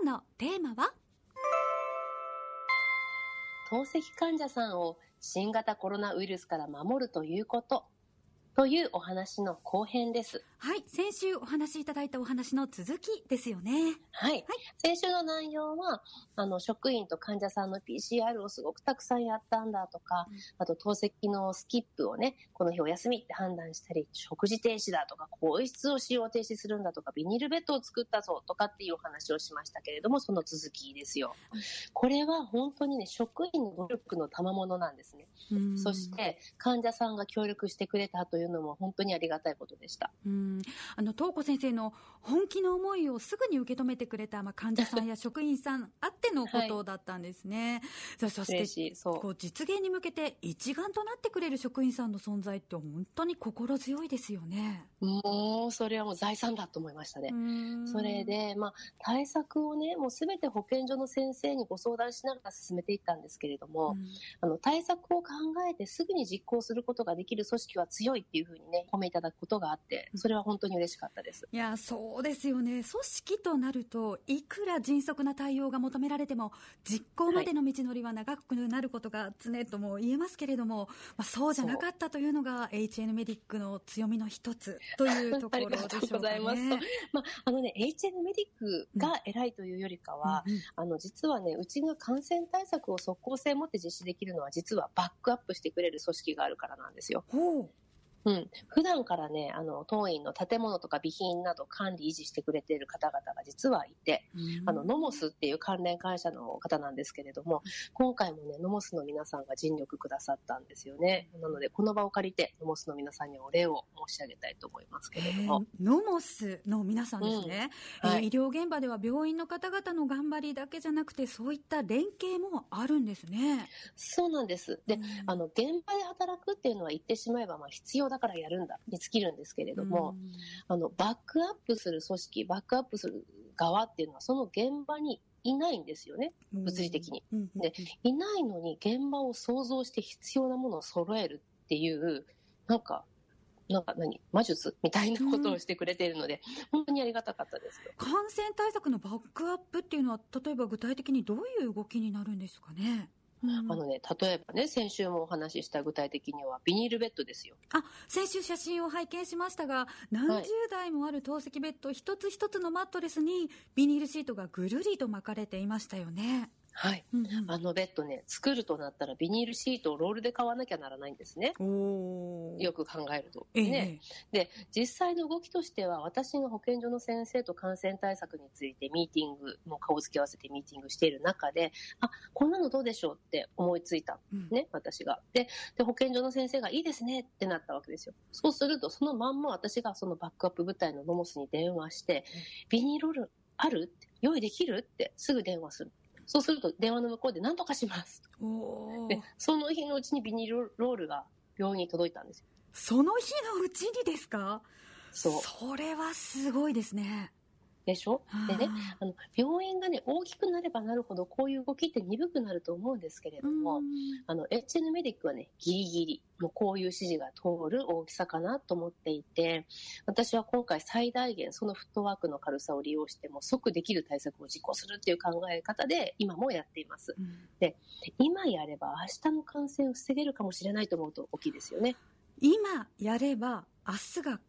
日のテーマは？透析患者さんを新型コロナウイルスから守るということというお話の後編です。はい。先週お話しいただいたお話の続きですよね。はい。はい、先週の内容は、あの、職員と患者さんの PCR をすごくたくさんやったんだとか、うん、あと透析のスキップをね、この日お休みって判断したり、食事停止だとか、更衣室を使用停止するんだとか、ビニールベッドを作ったぞとかっていうお話をしましたけれども、その続きですよ。これは本当にね、職員の努力の賜物なんですね。そして、患者さんが協力してくれたというのも本当にありがたいことでした。うんあの東子先生の本気の思いをすぐに受け止めてくれた、まあ、患者さんや 職員さんあってのことだったんですね。はい、そしてこう実現に向けて一丸となってくれる職員さんの存在って本当に心強いですよね。もうそれはもう財産だと思いましたね。それで、まあ、対策をねもうすべて保健所の先生にご相談しながら進めていったんですけれども、あの対策を考えてすぐに実行することができる組織は強いっていうふうにね褒めいただくことがあってそれは本当に嬉しかったです。いやそうですよね。組織となるといくら迅速な対応が求められても実行までの道のりは長くなることが常とも言えますけれども、まあ、そうじゃなかったというのが HN メディックの強みの一つというところでしょうか、ね、ありがとうございます。まあ、あのね、HN メディックが偉いというよりかは、うん。あの、実はね、うちが感染対策を即効性を持って実施できるのは、実はバックアップしてくれる組織があるからなんですよ。うん。普段からね、あの、当院の建物とか備品など管理維持してくれている方々が実はいて、あの、ノモスっていう関連会社の方なんですけれども、今回もね、ノモスの皆さんが尽力くださったんですよね。なので、この場を借りて、ノモスの皆さんにお礼を申し上げたいと思いますけれども。ノモスの皆さんですね、うんはい、医療現場では病院の方々の頑張りだけじゃなくて、そういった連携もあるんですね。そうなんです。で、あの、現場で働くっていうのは言ってしまえば、まあ、必要だからやるんだに尽きるんですけれども、あの、バックアップする組織、バックアップする側っていうのは、その現場にいないんですよね、物理的に。で、いないのに現場を想像して必要なものを揃えるっていう、なんか、なんか何魔術みたいなことをしてくれているので、うん、本当にありがたかったです感染対策のバックアップっていうのは、例えば具体的にどういう動きになるんですかね？うん、あのね、例えばね、先週もお話しした具体的には、ビニールベッドですよ。あ、先週写真を拝見しましたが、何十台もある透析ベッド、一つ一つのマットレスに、ビニールシートがぐるりと巻かれていましたよね。はい、うんうん、あのベッドね作るとなったらビニールシートをロールで買わなきゃならないんですね。よく考えると、ね、え。ー、で実際の動きとしては私が保健所の先生と感染対策についてミーティングも顔付き合わせてミーティングしている中であこんなのどうでしょうって思いついたね、うん、私が。でで保健所の先生がいいですねってなったわけですよ。そうするとそのまんま私がそのバックアップ部隊のノモスに電話して、ビニールロールある？用意できる？ってすぐ電話するそうすると電話の向こうで何とかします。で、その日のうちにビニールロールが病院に届いたんですよ。その日のうちにですか？そう。それはすごいですね。でしょ？でね、あの、病院がね、大きくなればなるほど、こういう動きって鈍くなると思うんですけれども、あの、HN メディックはね、ギリギリ、もうこういう指示が通る大きさかなと思っていて、私は今回最大限そのフットワークの軽さを利用しても即できる対策を実行するっていう考え方で今もやっています。うん、で、今やれば明日の感染を防げるかもしれないと思うと大きいですよね。今やれば明日が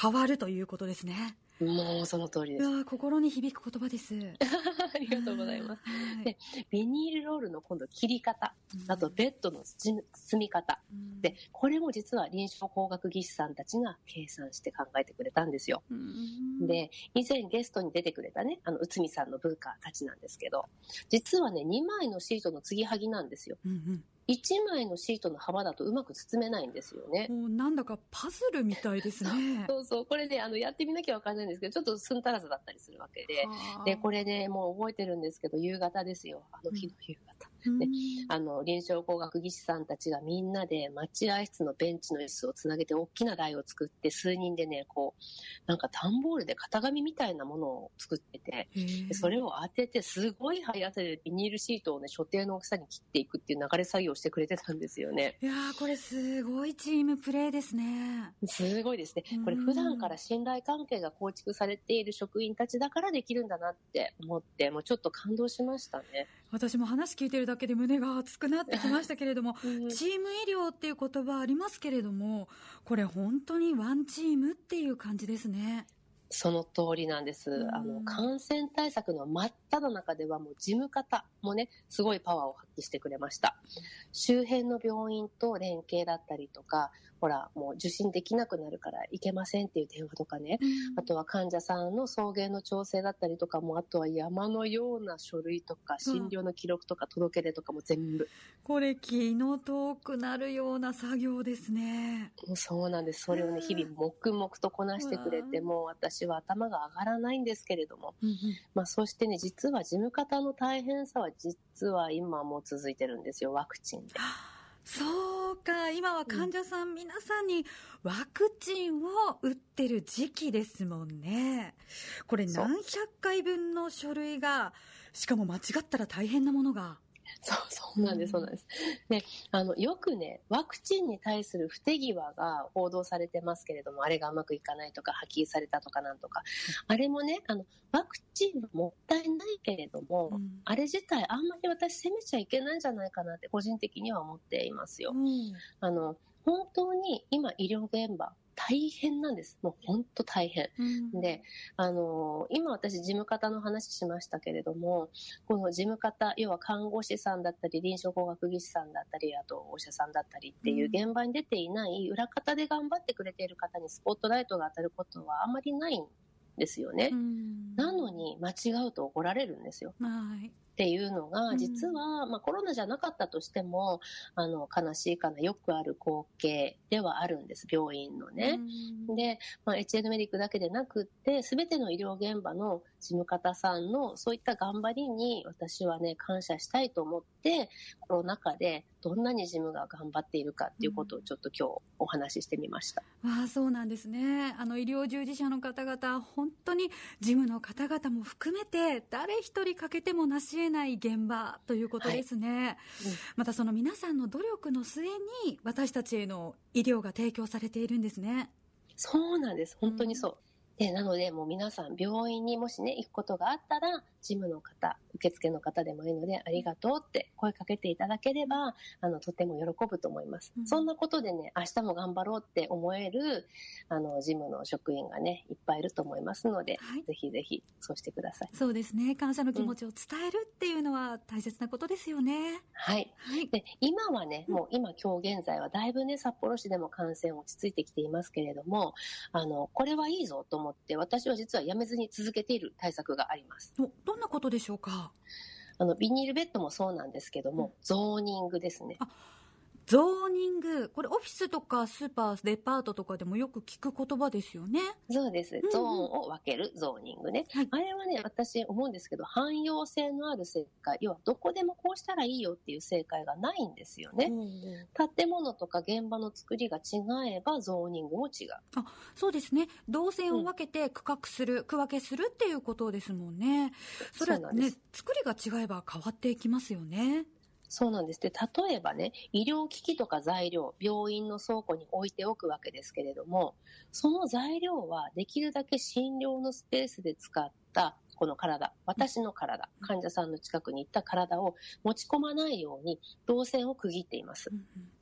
変わるということですね。もうその通りです。心に響く言葉です。ありがとうございます。はい、で、ビニールロールの今度切り方、あとベッドの包み方、うん、で、これも実は臨床工学技師さんたちが計算して考えてくれたんですよ。うん、で、以前ゲストに出てくれたね、あの、内海さんの文化たちなんですけど、実はね、2枚のシートの継ぎはぎなんですよ。うんうん1枚のシートの幅だとうまく包めないんですよね。もうなんだかパズルみたいですね。そうそう。これね、あの、やってみなきゃわかんないんですけど、ちょっとすんたらずだったりするわけで。で、これね、もう覚えてるんですけど、夕方ですよ。あの日の夕方。であの臨床工学技師さんたちがみんなで待合室のベンチの椅子をつなげて大きな台を作って数人でねこうなんか段ボールで型紙みたいなものを作っててでそれを当ててすごい早手でビニールシートをね所定の大きさに切っていくっていう流れ作業をしてくれてたんですよね。いやこれすごいチームプレーですね。すごいですね。これ普段から信頼関係が構築されている職員たちだからできるんだなって思って、もうちょっと感動しましたね。私も話聞いてるだけで胸が熱くなってきましたけれども、チーム医療っていう言葉ありますけれども、これ本当にワンチームっていう感じですね。その通りなんです。あの、感染対策の真っ只中ではもう事務方もね、すごいパワーを発揮してくれました。周辺の病院と連携だったりとか、ほら、もう受診できなくなるから行けませんっていう電話とかね、うん、あとは患者さんの送迎の調整だったりとかも、あとは山のような書類とか、診療の記録とか届け出とかも全部。これ気の遠くなるような作業ですね。そうなんです。それをね、日々黙々とこなしてくれて、もう私は頭が上がらないんですけれども、まあそしてね、実は事務方の大変さは実は今も続いてるんですよ、ワクチンで。そうか、今は患者さん、皆さんにワクチンを打ってる時期ですもんね。これ何百回分の書類が、しかも間違ったら大変なものが そう、そうなんです、そうなんです。で、あの、よくね、ワクチンに対する不手際が報道されてますけれども、あれがうまくいかないとか、破棄されたとかなんとか、あれもね、あの、ワクチンはもったいないけれども、うん、あれ自体あんまり私責めちゃいけないんじゃないかなって個人的には思っていますよ。うん、あの、本当に今医療現場、大変なんです。もう本当大変。うん、で、あのー、今私事務方の話しましたけれども、この事務方、要は看護師さんだったり、臨床工学技師さんだったり、あとお医者さんだったりっていう現場に出ていない裏方で頑張ってくれている方にスポットライトが当たることはあまりないんですよね。なのに間違うと怒られるんですよ。はいっていうのが、実は、まあ、コロナじゃなかったとしても、あの、悲しいかな、よくある光景ではあるんです、病院のね。で、まあ、HL メディックだけでなくって、すべての医療現場の事務方さんのそういった頑張りに私はね、感謝したいと思って、コロナ禍でどんなに事務が頑張っているかっていうことをちょっと今日お話ししてみました。うん、あそうなんですね。あの医療従事者の方々、本当に事務の方々も含めて誰一人欠けてもなし得ない現場ということですね。はいうん、またその皆さんの努力の末に私たちへの医療が提供されているんですね。そうなんです。本当にそう。うんで、なので、もう皆さん、病院にもしね、行くことがあったら、事務の方、受付の方でもいいので、ありがとうって声かけていただければ、あの、とても喜ぶと思います。うん、そんなことでね、明日も頑張ろうって思える、あの、事務の職員がね、いっぱいいると思いますので、はい、ぜひぜひ、そうしてください。そうですね。感謝の気持ちを伝えるっていうのは大切なことですよね。うん、はい。はい、で、今はね、もう今、今日現在はだいぶね、札幌市でも感染落ち着いてきていますけれども、あの、これはいいぞと思って、私は実はやめずに続けている対策があります。どんなことでしょうか？あの、ビニールベッドもそうなんですけども、うん、ゾーニングですね。ゾーニング、これオフィスとかスーパー、デパートとかでもよく聞く言葉ですよね。そうです。ゾーンを分けるゾーニングね。はい、あれはね、私思うんですけど、汎用性のある正解、要はどこでもこうしたらいいよっていう正解がないんですよね。うん、建物とか現場の作りが違えばゾーニングも違う。あ、そうですね。動線を分けて区画する、うん、区分けするっていうことですもんね。それはね、作りが違えば変わっていきますよね。そうなんです。で、例えばね、医療機器とか材料、病院の倉庫に置いておくわけですけれども、その材料はできるだけ診療のスペースで使ったこの体、私の体、患者さんの近くに行った体を持ち込まないように動線を区切っています。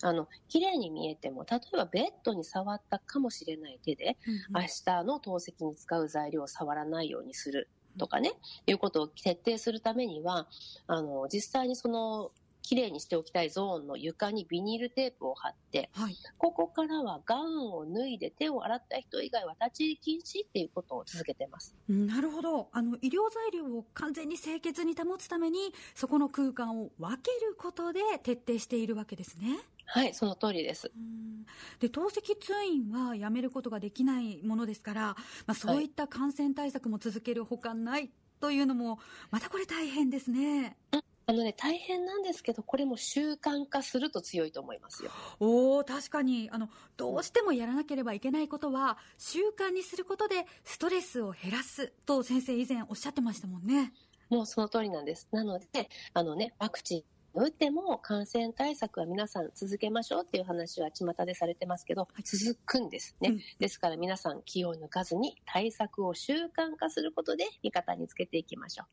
あの、綺麗に見えても、例えばベッドに触ったかもしれない手で、明日の透析に使う材料を触らないようにするとかね、いうことを徹底するためには、あの、実際にそのきれいにしておきたいゾーンの床にビニールテープを貼って、はい、ここからはガウンを脱いで手を洗った人以外は立ち入り禁止っていうことを続けてます。なるほど。あの、医療材料を完全に清潔に保つために、そこの空間を分けることで徹底しているわけですね。はい、その通りです。で、透析通院はやめることができないものですから、まあ、そういった感染対策も続けるほかないというのも、またこれ大変ですね。うんあのね、大変なんですけど、これも習慣化すると強いと思いますよ。お確かにあの、どうしてもやらなければいけないことは、習慣にすることでストレスを減らすと先生、以前おっしゃってましたもんね。もうその通りなんです。なので、あのね、ワクチン打っても感染対策は皆さん続けましょうっていう話は巷でされてますけど、続くんですね、うん、ですから皆さん気を抜かずに対策を習慣化することで味方につけていきましょう。